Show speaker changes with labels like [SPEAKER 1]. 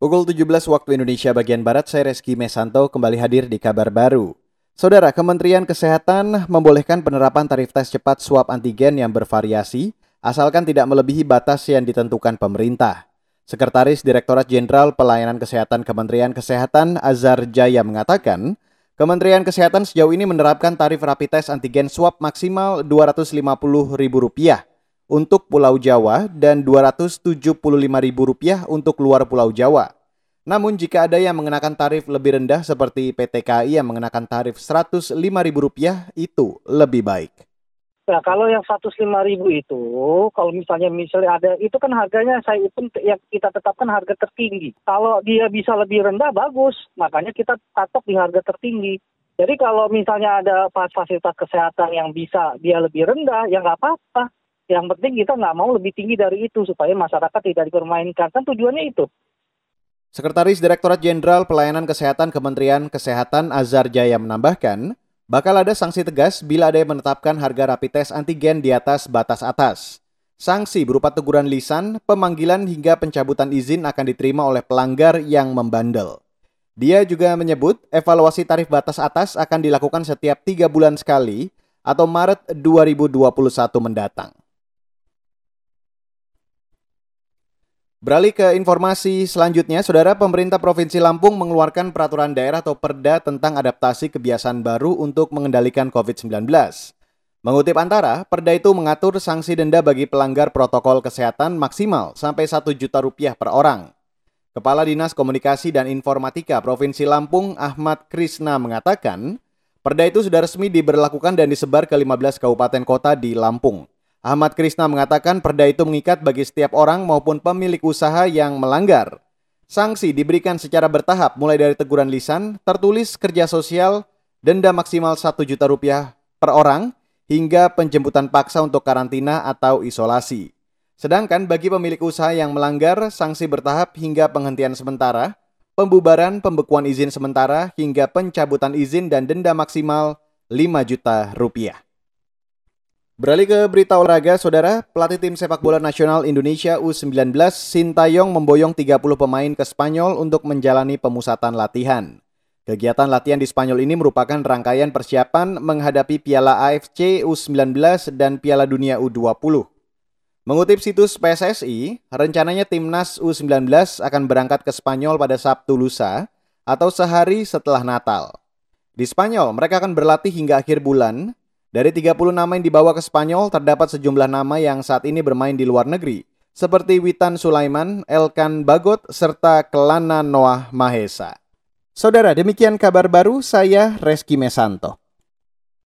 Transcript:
[SPEAKER 1] Pukul 17 waktu Indonesia bagian Barat, saya Reski Mesanto kembali hadir di kabar baru. Saudara, Kementerian Kesehatan membolehkan penerapan tarif tes cepat swab antigen yang bervariasi, asalkan tidak melebihi batas yang ditentukan pemerintah. Sekretaris Direktorat Jenderal Pelayanan Kesehatan Kementerian Kesehatan Azhar Jaya mengatakan, Kementerian Kesehatan sejauh ini menerapkan tarif rapid test antigen swab maksimal Rp250.000 untuk Pulau Jawa dan Rp275.000 untuk luar Pulau Jawa. Namun jika ada yang mengenakan tarif lebih rendah seperti PT KAI yang mengenakan tarif Rp105.000 itu lebih baik.
[SPEAKER 2] Nah, kalau yang 105 ribu itu, kalau misalnya misalnya ada, itu kan harganya saya itu yang kita tetapkan harga tertinggi. Kalau dia bisa lebih rendah, bagus. Makanya kita patok di harga tertinggi. Jadi kalau misalnya ada fasilitas kesehatan yang bisa dia lebih rendah, ya nggak apa-apa. Yang penting kita nggak mau lebih tinggi dari itu supaya masyarakat tidak dipermainkan. Kan tujuannya itu.
[SPEAKER 1] Sekretaris Direktorat Jenderal Pelayanan Kesehatan Kementerian Kesehatan Azhar Jaya menambahkan, bakal ada sanksi tegas bila ada yang menetapkan harga rapid test antigen di atas batas atas. Sanksi berupa teguran lisan, pemanggilan hingga pencabutan izin akan diterima oleh pelanggar yang membandel. Dia juga menyebut evaluasi tarif batas atas akan dilakukan setiap tiga bulan sekali atau Maret 2021 mendatang. Beralih ke informasi selanjutnya, Saudara Pemerintah Provinsi Lampung mengeluarkan peraturan daerah atau Perda tentang adaptasi kebiasaan baru untuk mengendalikan COVID-19. Mengutip antara, Perda itu mengatur sanksi denda bagi pelanggar protokol kesehatan maksimal sampai 1 juta rupiah per orang. Kepala Dinas Komunikasi dan Informatika Provinsi Lampung Ahmad Krisna mengatakan, Perda itu sudah resmi diberlakukan dan disebar ke 15 kabupaten kota di Lampung. Ahmad Krisna mengatakan perda itu mengikat bagi setiap orang maupun pemilik usaha yang melanggar. Sanksi diberikan secara bertahap mulai dari teguran lisan, tertulis kerja sosial, denda maksimal 1 juta rupiah per orang, hingga penjemputan paksa untuk karantina atau isolasi. Sedangkan bagi pemilik usaha yang melanggar, sanksi bertahap hingga penghentian sementara, pembubaran pembekuan izin sementara, hingga pencabutan izin dan denda maksimal 5 juta rupiah. Beralih ke berita olahraga, saudara, pelatih tim sepak bola nasional Indonesia U19, Sintayong memboyong 30 pemain ke Spanyol untuk menjalani pemusatan latihan. Kegiatan latihan di Spanyol ini merupakan rangkaian persiapan menghadapi Piala AFC U19 dan Piala Dunia U20. Mengutip situs PSSI, rencananya timnas U19 akan berangkat ke Spanyol pada Sabtu lusa atau sehari setelah Natal. Di Spanyol, mereka akan berlatih hingga akhir bulan dari 30 nama yang dibawa ke Spanyol, terdapat sejumlah nama yang saat ini bermain di luar negeri, seperti Witan Sulaiman, Elkan Bagot, serta Kelana Noah Mahesa. Saudara, demikian kabar baru saya Reski Mesanto.